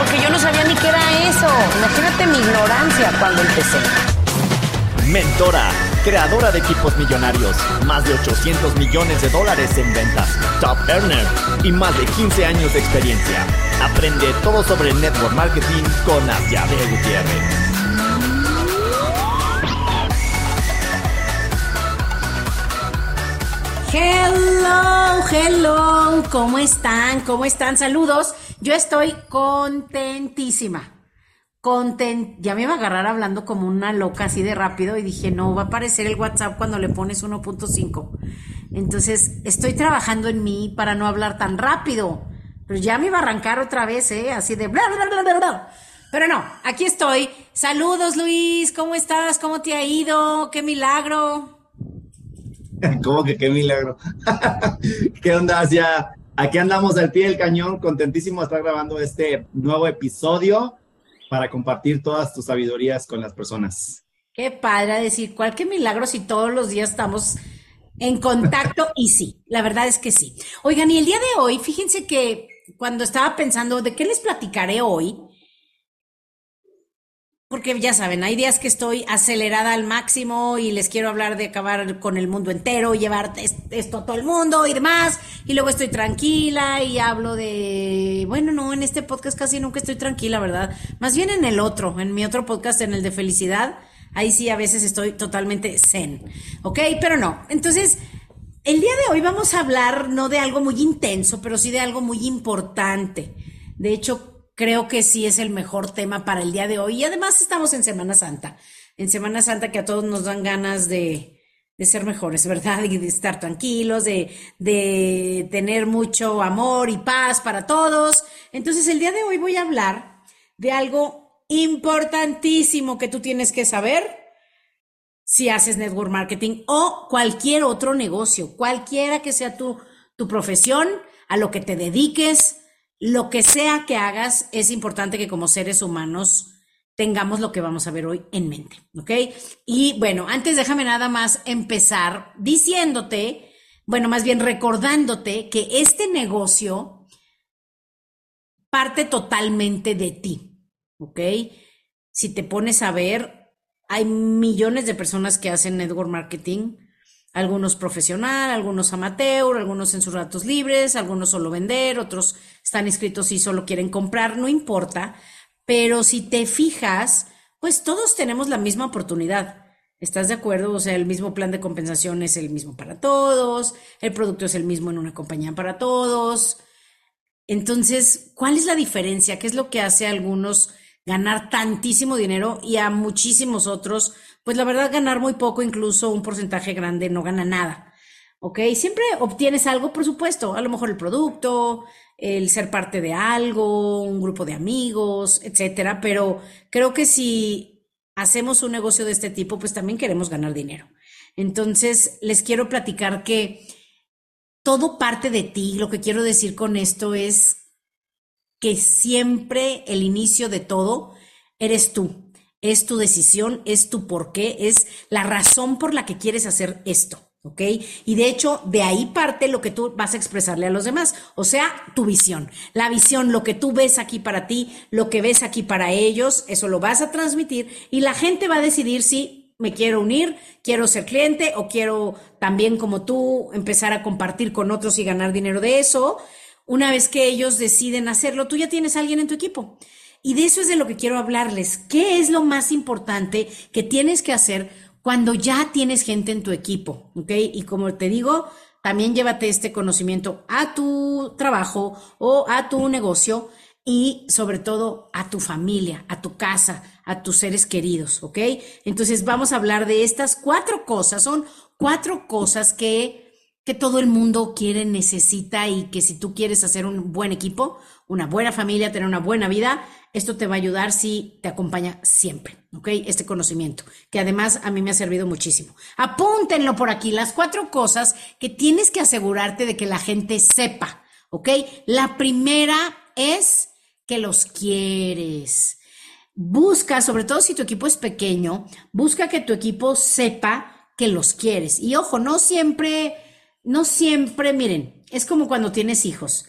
porque yo no sabía ni qué era eso. Imagínate mi ignorancia cuando empecé. Mentora, creadora de equipos millonarios, más de 800 millones de dólares en ventas, top earner y más de 15 años de experiencia. Aprende todo sobre network marketing con Asiade Gutiérrez. Hello, hello, ¿cómo están? ¿Cómo están? Saludos. Yo estoy contentísima. Content, ya me iba a agarrar hablando como una loca así de rápido y dije, no, va a aparecer el WhatsApp cuando le pones 1.5. Entonces, estoy trabajando en mí para no hablar tan rápido. Pero ya me iba a arrancar otra vez, ¿eh? Así de bla, bla, bla, bla, bla. Pero no, aquí estoy. Saludos, Luis. ¿Cómo estás? ¿Cómo te ha ido? ¡Qué milagro! ¿Cómo que qué milagro? ¿Qué onda? Ya, aquí andamos al pie del cañón, contentísimo de estar grabando este nuevo episodio para compartir todas tus sabidurías con las personas. Qué padre decir, ¿cuál qué milagro si todos los días estamos en contacto? y sí, la verdad es que sí. Oigan, y el día de hoy, fíjense que cuando estaba pensando de qué les platicaré hoy, porque ya saben, hay días que estoy acelerada al máximo y les quiero hablar de acabar con el mundo entero, llevar esto a todo el mundo y demás, y luego estoy tranquila y hablo de, bueno, no, en este podcast casi nunca estoy tranquila, ¿verdad? Más bien en el otro, en mi otro podcast, en el de felicidad, ahí sí a veces estoy totalmente zen, ¿ok? Pero no, entonces... El día de hoy vamos a hablar no de algo muy intenso, pero sí de algo muy importante. De hecho, creo que sí es el mejor tema para el día de hoy. Y además estamos en Semana Santa, en Semana Santa que a todos nos dan ganas de, ser mejores, ¿verdad? Y de estar tranquilos, de, tener mucho amor y paz para todos. Entonces el día de hoy voy a hablar de algo importantísimo que tú tienes que saber si haces network marketing o cualquier otro negocio, cualquiera que sea tu profesión, a lo que te dediques, lo que sea que hagas, es importante que como seres humanos tengamos lo que vamos a ver hoy en mente, ¿ok? Y bueno, antes déjame nada más empezar diciéndote, bueno, más bien recordándote que este negocio parte totalmente de ti, ¿ok? Si te pones a ver, hay millones de personas que hacen network marketing, algunos profesional, algunos amateur, algunos en sus ratos libres, algunos solo vender, otros están inscritos y solo quieren comprar, no importa, pero si te fijas, pues todos tenemos la misma oportunidad. ¿Estás de acuerdo? O sea, el mismo plan de compensación es el mismo para todos, el producto es el mismo en una compañía para todos. Entonces, ¿cuál es la diferencia? ¿Qué es lo que hace a algunos ganar tantísimo dinero y a muchísimos otros pues la verdad ganar muy poco, incluso un porcentaje grande no gana nada. ¿Ok? Siempre obtienes algo, por supuesto, a lo mejor el producto, el ser parte de algo, un grupo de amigos, etcétera, pero creo que si hacemos un negocio de este tipo, pues también queremos ganar dinero. Entonces, les quiero platicar que todo parte de ti. Lo que quiero decir con esto es que siempre el inicio de todo eres tú es tu decisión, es tu por qué, es la razón por la que quieres hacer esto. ¿Ok? Y de hecho, de ahí parte lo que tú vas a expresarle a los demás, o sea, tu visión. La visión, lo que tú ves aquí para ti, lo que ves aquí para ellos, eso lo vas a transmitir y la gente va a decidir si me quiero unir, quiero ser cliente o quiero también como tú empezar a compartir con otros y ganar dinero de eso. Una vez que ellos deciden hacerlo, tú ya tienes alguien en tu equipo. Y de eso es de lo que quiero hablarles. ¿Qué es lo más importante que tienes que hacer cuando ya tienes gente en tu equipo? ¿Ok? Y como te digo, también llévate este conocimiento a tu trabajo o a tu negocio y sobre todo a tu familia, a tu casa, a tus seres queridos, ¿ok? Entonces vamos a hablar de estas cuatro cosas. Son cuatro cosas que, que todo el mundo quiere, necesita y que si tú quieres hacer un buen equipo, una buena familia, tener una buena vida, esto te va a ayudar si te acompaña siempre, ¿ok? Este conocimiento, que además a mí me ha servido muchísimo. Apúntenlo por aquí, las cuatro cosas que tienes que asegurarte de que la gente sepa, ¿ok? La primera es que los quieres. Busca, sobre todo si tu equipo es pequeño, busca que tu equipo sepa que los quieres. Y ojo, no siempre, no siempre, miren, es como cuando tienes hijos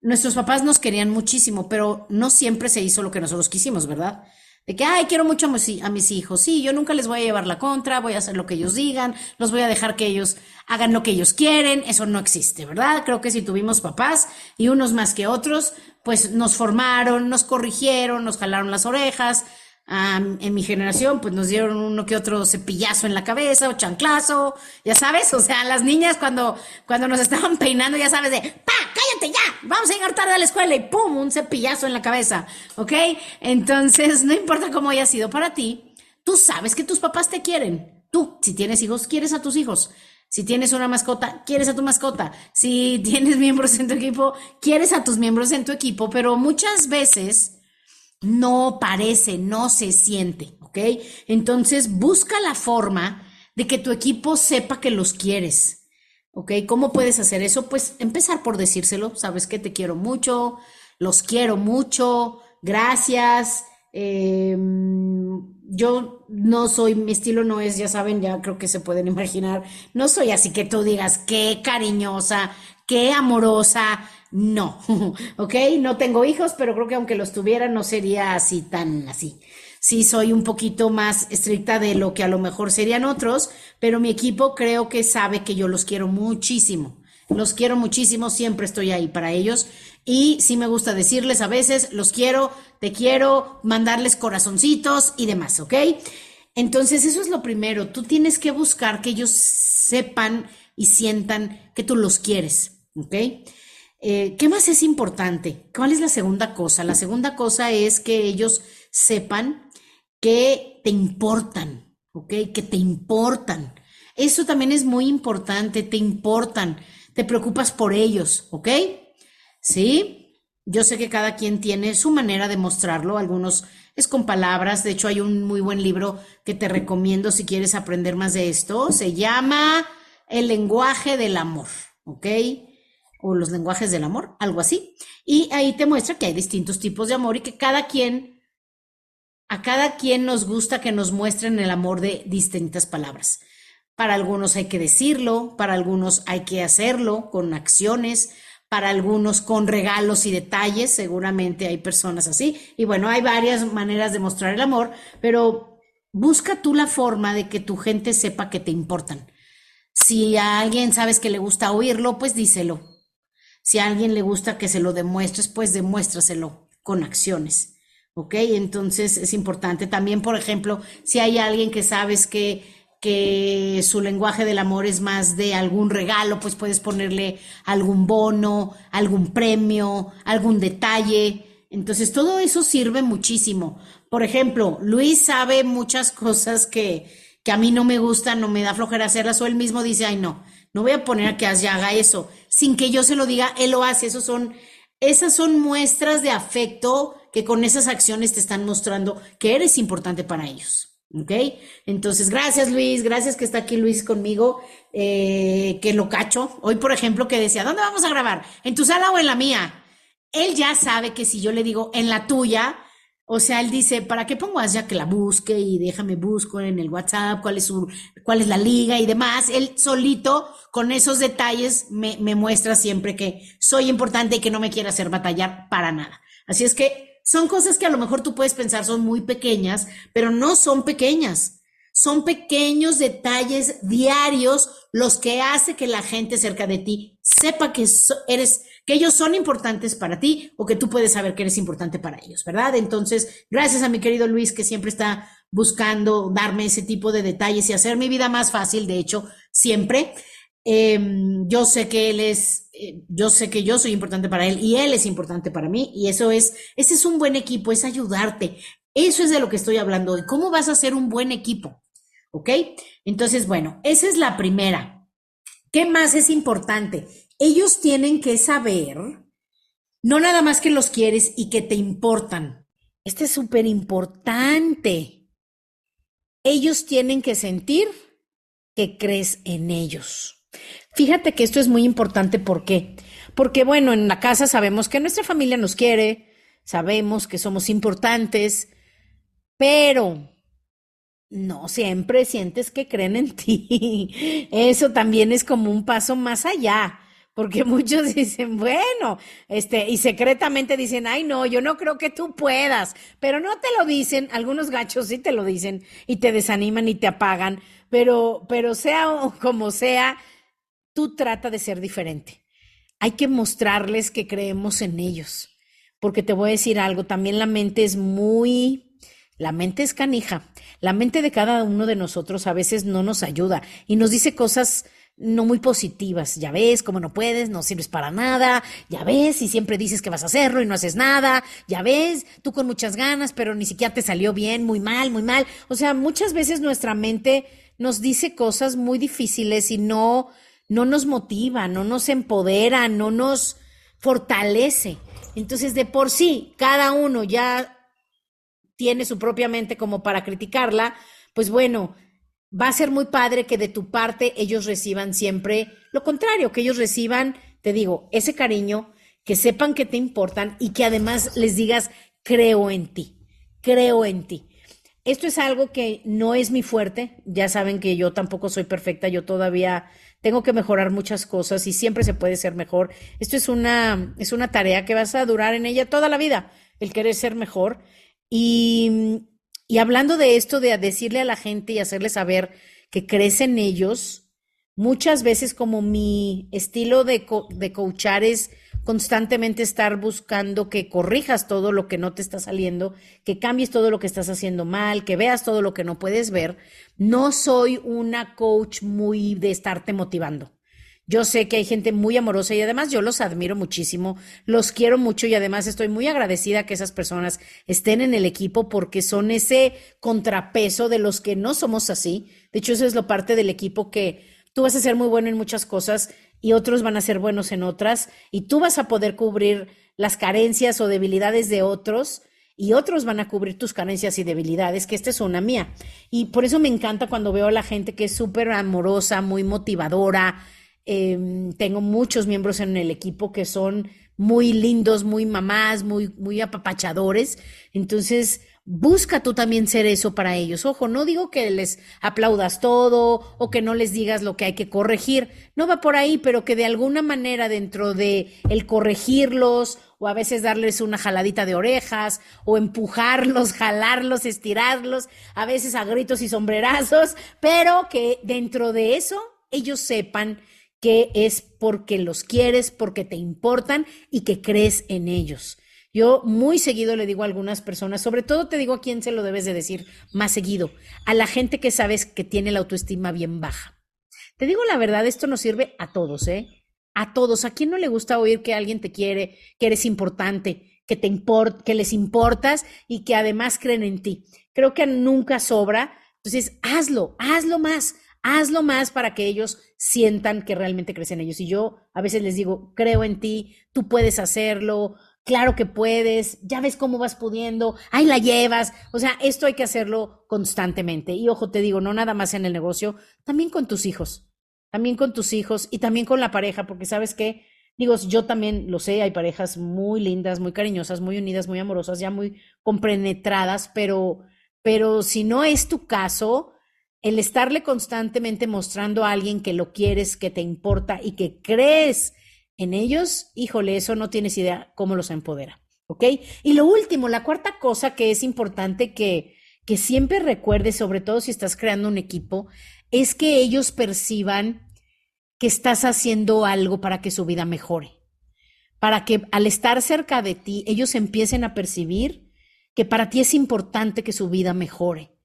nuestros papás nos querían muchísimo, pero no siempre se hizo lo que nosotros quisimos, ¿verdad? De que, ay, quiero mucho a mis, hijos. Sí, yo nunca les voy a llevar la contra, voy a hacer lo que ellos digan, los voy a dejar que ellos hagan lo que ellos quieren. Eso no existe, ¿verdad? Creo que si tuvimos papás y unos más que otros, pues nos formaron, nos corrigieron, nos jalaron las orejas, en mi generación, pues nos dieron uno que otro cepillazo en la cabeza o chanclazo, ya sabes, o sea, las niñas cuando, cuando nos estaban peinando, ya sabes, de, pa, cállate ya, vamos a llegar tarde a la escuela y pum, un cepillazo en la cabeza, ¿ok? Entonces, no importa cómo haya sido para ti, tú sabes que tus papás te quieren. Tú, si tienes hijos, quieres a tus hijos. Si tienes una mascota, quieres a tu mascota. Si tienes miembros en tu equipo, quieres a tus miembros en tu equipo, pero muchas veces, no parece, no se siente, ¿ok? Entonces busca la forma de que tu equipo sepa que los quieres, ¿ok? ¿Cómo puedes hacer eso? Pues empezar por decírselo, sabes que te quiero mucho, los quiero mucho, gracias. Em, yo no soy, mi estilo no es, ya saben, ya creo que se pueden imaginar, no soy así que tú digas qué cariñosa, qué amorosa, no, ¿ok? No tengo hijos, pero creo que aunque los tuviera no sería así tan así. Sí, soy un poquito más estricta de lo que a lo mejor serían otros, pero mi equipo creo que sabe que yo los quiero muchísimo. Los quiero muchísimo, siempre estoy ahí para ellos. Y sí me gusta decirles a veces, los quiero, te quiero, mandarles corazoncitos y demás, ¿ok? Entonces, eso es lo primero. Tú tienes que buscar que ellos sepan y sientan que tú los quieres, ¿ok? Eh, ¿Qué más es importante? ¿Cuál es la segunda cosa? La segunda cosa es que ellos sepan que te importan, ¿ok? Que te importan. Eso también es muy importante, te importan, te preocupas por ellos, ¿ok? ¿Sí? Yo sé que cada quien tiene su manera de mostrarlo, algunos es con palabras, de hecho hay un muy buen libro que te recomiendo si quieres aprender más de esto, se llama El lenguaje del amor, ¿ok? O los lenguajes del amor, algo así. Y ahí te muestra que hay distintos tipos de amor y que cada quien, a cada quien nos gusta que nos muestren el amor de distintas palabras. Para algunos hay que decirlo, para algunos hay que hacerlo con acciones, para algunos con regalos y detalles, seguramente hay personas así. Y bueno, hay varias maneras de mostrar el amor, pero busca tú la forma de que tu gente sepa que te importan. Si a alguien sabes que le gusta oírlo, pues díselo si a alguien le gusta que se lo demuestres, pues demuéstraselo con acciones. ¿Ok? Entonces es importante. También, por ejemplo, si hay alguien que sabes que, que su lenguaje del amor es más de algún regalo, pues puedes ponerle algún bono, algún premio, algún detalle. Entonces todo eso sirve muchísimo. Por ejemplo, Luis sabe muchas cosas que, que a mí no me gustan, no me da flojera hacerlas, o él mismo dice, ay no, no voy a poner a que haga eso sin que yo se lo diga, él lo hace. Esos son, esas son muestras de afecto que con esas acciones te están mostrando que eres importante para ellos. ¿Ok? Entonces, gracias Luis, gracias que está aquí Luis conmigo, eh, que lo cacho. Hoy, por ejemplo, que decía, ¿dónde vamos a grabar? ¿En tu sala o en la mía? Él ya sabe que si yo le digo en la tuya, o sea, él dice, ¿para qué pongo a ya que la busque y déjame busco en el WhatsApp cuál es su, cuál es la liga y demás? Él solito, con esos detalles, me, me muestra siempre que soy importante y que no me quiere hacer batallar para nada. Así es que son cosas que a lo mejor tú puedes pensar son muy pequeñas, pero no son pequeñas. Son pequeños detalles diarios los que hace que la gente cerca de ti sepa que eres que ellos son importantes para ti o que tú puedes saber que eres importante para ellos, ¿verdad? Entonces, gracias a mi querido Luis que siempre está buscando darme ese tipo de detalles y hacer mi vida más fácil, de hecho, siempre. Em, yo sé que él es, eh, yo sé que yo soy importante para él y él es importante para mí y eso es, ese es un buen equipo, es ayudarte. Eso es de lo que estoy hablando hoy. ¿Cómo vas a ser un buen equipo? ¿Ok? Entonces, bueno, esa es la primera. ¿Qué más es importante? Ellos tienen que saber, no nada más que los quieres y que te importan, este es súper importante. Ellos tienen que sentir que crees en ellos. Fíjate que esto es muy importante, ¿por qué? Porque bueno, en la casa sabemos que nuestra familia nos quiere, sabemos que somos importantes, pero no siempre sientes que creen en ti. Eso también es como un paso más allá, porque muchos dicen, bueno, este, y secretamente dicen, ay, no, yo no creo que tú puedas, pero no te lo dicen, algunos gachos sí te lo dicen y te desaniman y te apagan, pero, pero sea como sea, tú trata de ser diferente. Hay que mostrarles que creemos en ellos, porque te voy a decir algo, también la mente es muy la mente es canija. La mente de cada uno de nosotros a veces no nos ayuda y nos dice cosas no muy positivas. Ya ves cómo no puedes, no sirves para nada. Ya ves, y siempre dices que vas a hacerlo y no haces nada. Ya ves, tú con muchas ganas, pero ni siquiera te salió bien, muy mal, muy mal. O sea, muchas veces nuestra mente nos dice cosas muy difíciles y no, no nos motiva, no nos empodera, no nos fortalece. Entonces, de por sí, cada uno ya tiene su propia mente como para criticarla, pues bueno, va a ser muy padre que de tu parte ellos reciban siempre lo contrario, que ellos reciban, te digo, ese cariño, que sepan que te importan y que además les digas, creo en ti, creo en ti. Esto es algo que no es mi fuerte, ya saben que yo tampoco soy perfecta, yo todavía tengo que mejorar muchas cosas y siempre se puede ser mejor. Esto es una, es una tarea que vas a durar en ella toda la vida, el querer ser mejor. Y, y hablando de esto, de decirle a la gente y hacerle saber que crees en ellos, muchas veces como mi estilo de, de coachar es constantemente estar buscando que corrijas todo lo que no te está saliendo, que cambies todo lo que estás haciendo mal, que veas todo lo que no puedes ver. No soy una coach muy de estarte motivando. Yo sé que hay gente muy amorosa y además yo los admiro muchísimo, los quiero mucho y además estoy muy agradecida que esas personas estén en el equipo porque son ese contrapeso de los que no somos así. De hecho, eso es lo parte del equipo que tú vas a ser muy bueno en muchas cosas y otros van a ser buenos en otras y tú vas a poder cubrir las carencias o debilidades de otros y otros van a cubrir tus carencias y debilidades, que esta es una mía. Y por eso me encanta cuando veo a la gente que es súper amorosa, muy motivadora, Em, tengo muchos miembros en el equipo que son muy lindos, muy mamás, muy, muy apapachadores. Entonces, busca tú también ser eso para ellos. Ojo, no digo que les aplaudas todo o que no les digas lo que hay que corregir. No va por ahí, pero que de alguna manera dentro de el corregirlos o a veces darles una jaladita de orejas o empujarlos, jalarlos, estirarlos, a veces a gritos y sombrerazos, pero que dentro de eso ellos sepan que es porque los quieres, porque te importan y que crees en ellos. Yo muy seguido le digo a algunas personas, sobre todo te digo a quién se lo debes de decir más seguido, a la gente que sabes que tiene la autoestima bien baja. Te digo la verdad, esto nos sirve a todos, ¿eh? A todos. ¿A quién no le gusta oír que alguien te quiere, que eres importante, que te que les importas y que además creen en ti? Creo que nunca sobra. Entonces, hazlo, hazlo más hazlo más para que ellos sientan que realmente crecen ellos. Y yo a veces les digo, creo en ti, tú puedes hacerlo, claro que puedes, ya ves cómo vas pudiendo, ahí la llevas. O sea, esto hay que hacerlo constantemente. Y ojo, te digo, no nada más en el negocio, también con tus hijos, también con tus hijos y también con la pareja, porque sabes que, digo, yo también lo sé, hay parejas muy lindas, muy cariñosas, muy unidas, muy amorosas, ya muy compenetradas, pero, pero si no es tu caso, el estarle constantemente mostrando a alguien que lo quieres, que te importa y que crees en ellos, híjole, eso no tienes idea cómo los empodera. ¿Ok? Y lo último, la cuarta cosa que es importante que, que siempre recuerdes, sobre todo si estás creando un equipo, es que ellos perciban que estás haciendo algo para que su vida mejore. Para que al estar cerca de ti, ellos empiecen a percibir que para ti es importante que su vida mejore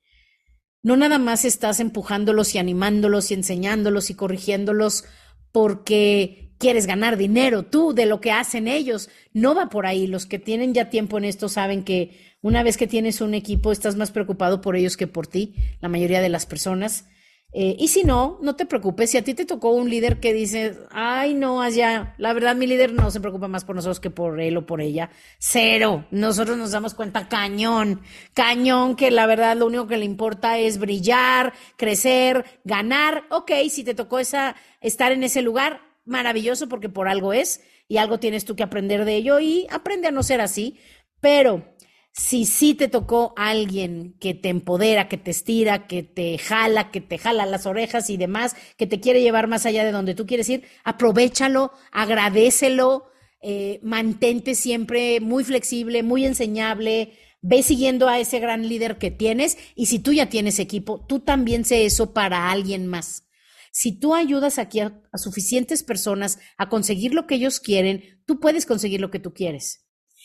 no nada más estás empujándolos y animándolos y enseñándolos y corrigiéndolos porque quieres ganar dinero tú de lo que hacen ellos. No va por ahí. Los que tienen ya tiempo en esto saben que una vez que tienes un equipo estás más preocupado por ellos que por ti, la mayoría de las personas. Eh, y si no, no te preocupes. Si a ti te tocó un líder que dice, ay, no, allá, la verdad, mi líder no se preocupa más por nosotros que por él o por ella. Cero. Nosotros nos damos cuenta, cañón, cañón, que la verdad lo único que le importa es brillar, crecer, ganar. Ok, si te tocó esa, estar en ese lugar, maravilloso porque por algo es y algo tienes tú que aprender de ello y aprende a no ser así. Pero si sí te tocó alguien que te empodera, que te estira, que te jala, que te jala las orejas y demás, que te quiere llevar más allá de donde tú quieres ir, aprovechalo, agradecelo, eh, mantente siempre muy flexible, muy enseñable, ve siguiendo a ese gran líder que tienes y si tú ya tienes equipo, tú también sé eso para alguien más. Si tú ayudas aquí a suficientes personas a conseguir lo que ellos quieren, tú puedes conseguir lo que tú quieres.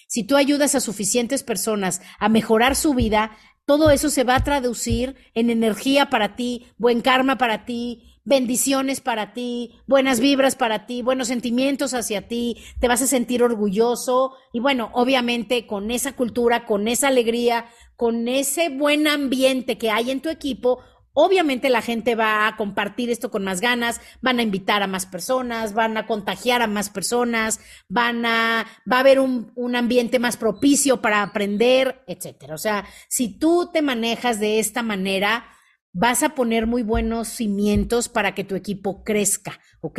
Si tú ayudas a suficientes personas a mejorar su vida, todo eso se va a traducir en energía para ti, buen karma para ti, bendiciones para ti, buenas vibras para ti, buenos sentimientos hacia ti, te vas a sentir orgulloso. Y bueno, obviamente con esa cultura, con esa alegría, con ese buen ambiente que hay en tu equipo, Obviamente la gente va a compartir esto con más ganas, van a invitar a más personas, van a contagiar a más personas, van a, va a haber un, un ambiente más propicio para aprender, etcétera. O sea, si tú te manejas de esta manera, vas a poner muy buenos cimientos para que tu equipo crezca, ¿ok?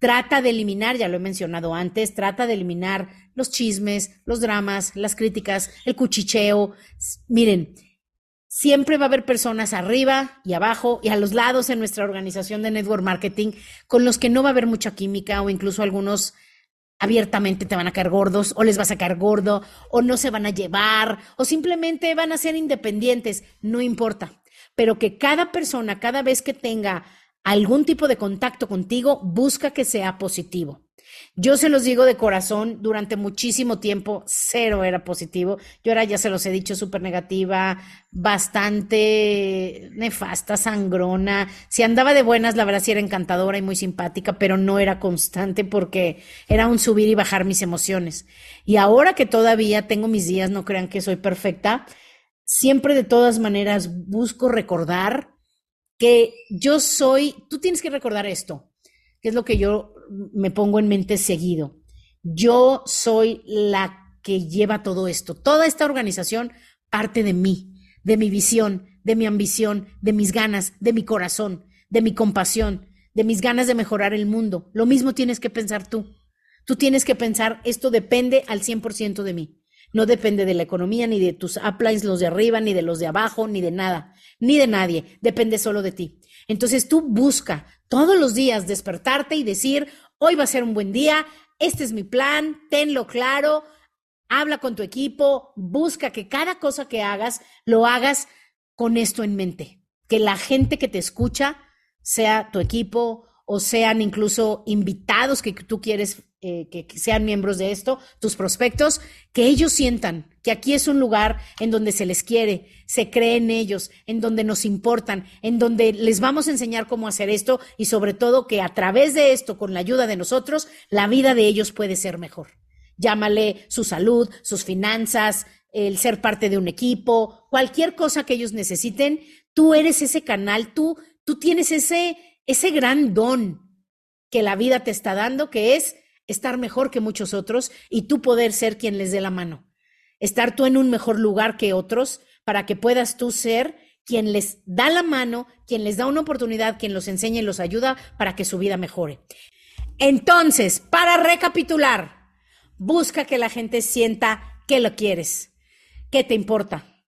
Trata de eliminar, ya lo he mencionado antes, trata de eliminar los chismes, los dramas, las críticas, el cuchicheo. Miren, Siempre va a haber personas arriba y abajo y a los lados en nuestra organización de network marketing con los que no va a haber mucha química o incluso algunos abiertamente te van a caer gordos o les vas a caer gordo o no se van a llevar o simplemente van a ser independientes, no importa. Pero que cada persona, cada vez que tenga algún tipo de contacto contigo, busca que sea positivo. Yo se los digo de corazón, durante muchísimo tiempo cero era positivo. Yo era, ya se los he dicho, súper negativa, bastante nefasta, sangrona. Si andaba de buenas, la verdad sí era encantadora y muy simpática, pero no era constante porque era un subir y bajar mis emociones. Y ahora que todavía tengo mis días, no crean que soy perfecta, siempre de todas maneras busco recordar que yo soy, tú tienes que recordar esto, que es lo que yo me pongo en mente seguido. Yo soy la que lleva todo esto. Toda esta organización parte de mí, de mi visión, de mi ambición, de mis ganas, de mi corazón, de mi compasión, de mis ganas de mejorar el mundo. Lo mismo tienes que pensar tú. Tú tienes que pensar, esto depende al 100% de mí. No depende de la economía, ni de tus uplines, los de arriba, ni de los de abajo, ni de nada, ni de nadie. Depende solo de ti. Entonces tú busca todos los días despertarte y decir, hoy va a ser un buen día, este es mi plan, tenlo claro, habla con tu equipo, busca que cada cosa que hagas lo hagas con esto en mente, que la gente que te escucha sea tu equipo o sean incluso invitados que tú quieres eh, que, sean miembros de esto, tus prospectos, que ellos sientan que aquí es un lugar en donde se les quiere, se cree en ellos, en donde nos importan, en donde les vamos a enseñar cómo hacer esto y sobre todo que a través de esto, con la ayuda de nosotros, la vida de ellos puede ser mejor. Llámale su salud, sus finanzas, el ser parte de un equipo, cualquier cosa que ellos necesiten, tú eres ese canal, tú, tú tienes ese, ese gran don que la vida te está dando, que es estar mejor que muchos otros y tú poder ser quien les dé la mano. Estar tú en un mejor lugar que otros para que puedas tú ser quien les da la mano, quien les da una oportunidad, quien los enseña y los ayuda para que su vida mejore. Entonces, para recapitular, busca que la gente sienta que lo quieres, que te importa,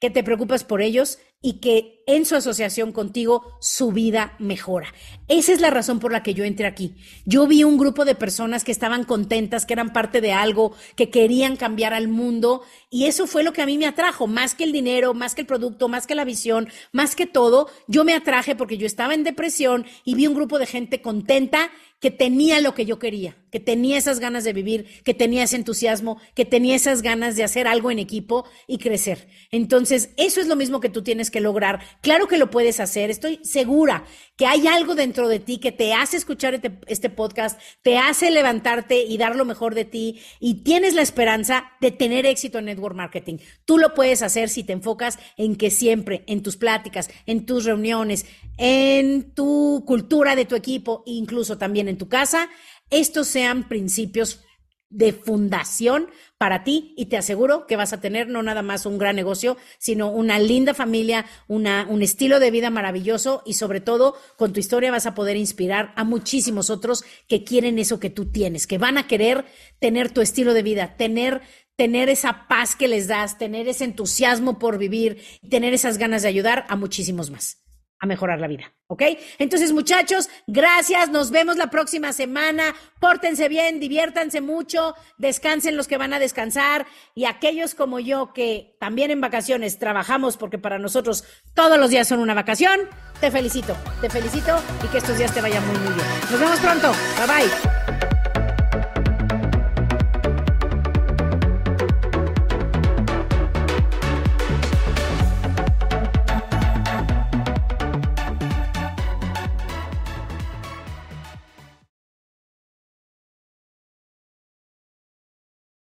que te preocupas por ellos y que en su asociación contigo su vida mejora. Esa es la razón por la que yo entré aquí. Yo vi un grupo de personas que estaban contentas, que eran parte de algo, que querían cambiar al mundo y eso fue lo que a mí me atrajo, más que el dinero, más que el producto, más que la visión, más que todo, yo me atraje porque yo estaba en depresión y vi un grupo de gente contenta que tenía lo que yo quería, que tenía esas ganas de vivir, que tenía ese entusiasmo, que tenía esas ganas de hacer algo en equipo y crecer. Entonces, eso es lo mismo que tú tienes que lograr Claro que lo puedes hacer. Estoy segura que hay algo dentro de ti que te hace escuchar este, este, podcast, te hace levantarte y dar lo mejor de ti y tienes la esperanza de tener éxito en network marketing. Tú lo puedes hacer si te enfocas en que siempre en tus pláticas, en tus reuniones, en tu cultura de tu equipo, incluso también en tu casa, estos sean principios de fundación para ti y te aseguro que vas a tener no nada más un gran negocio, sino una linda familia, una, un estilo de vida maravilloso y sobre todo con tu historia vas a poder inspirar a muchísimos otros que quieren eso que tú tienes, que van a querer tener tu estilo de vida, tener tener esa paz que les das, tener ese entusiasmo por vivir, tener esas ganas de ayudar a muchísimos más a mejorar la vida, ¿ok? Entonces, muchachos, gracias, nos vemos la próxima semana, pórtense bien, diviértanse mucho, descansen los que van a descansar y aquellos como yo que también en vacaciones trabajamos porque para nosotros todos los días son una vacación, te felicito, te felicito y que estos días te vayan muy, muy bien. Nos vemos pronto, bye bye.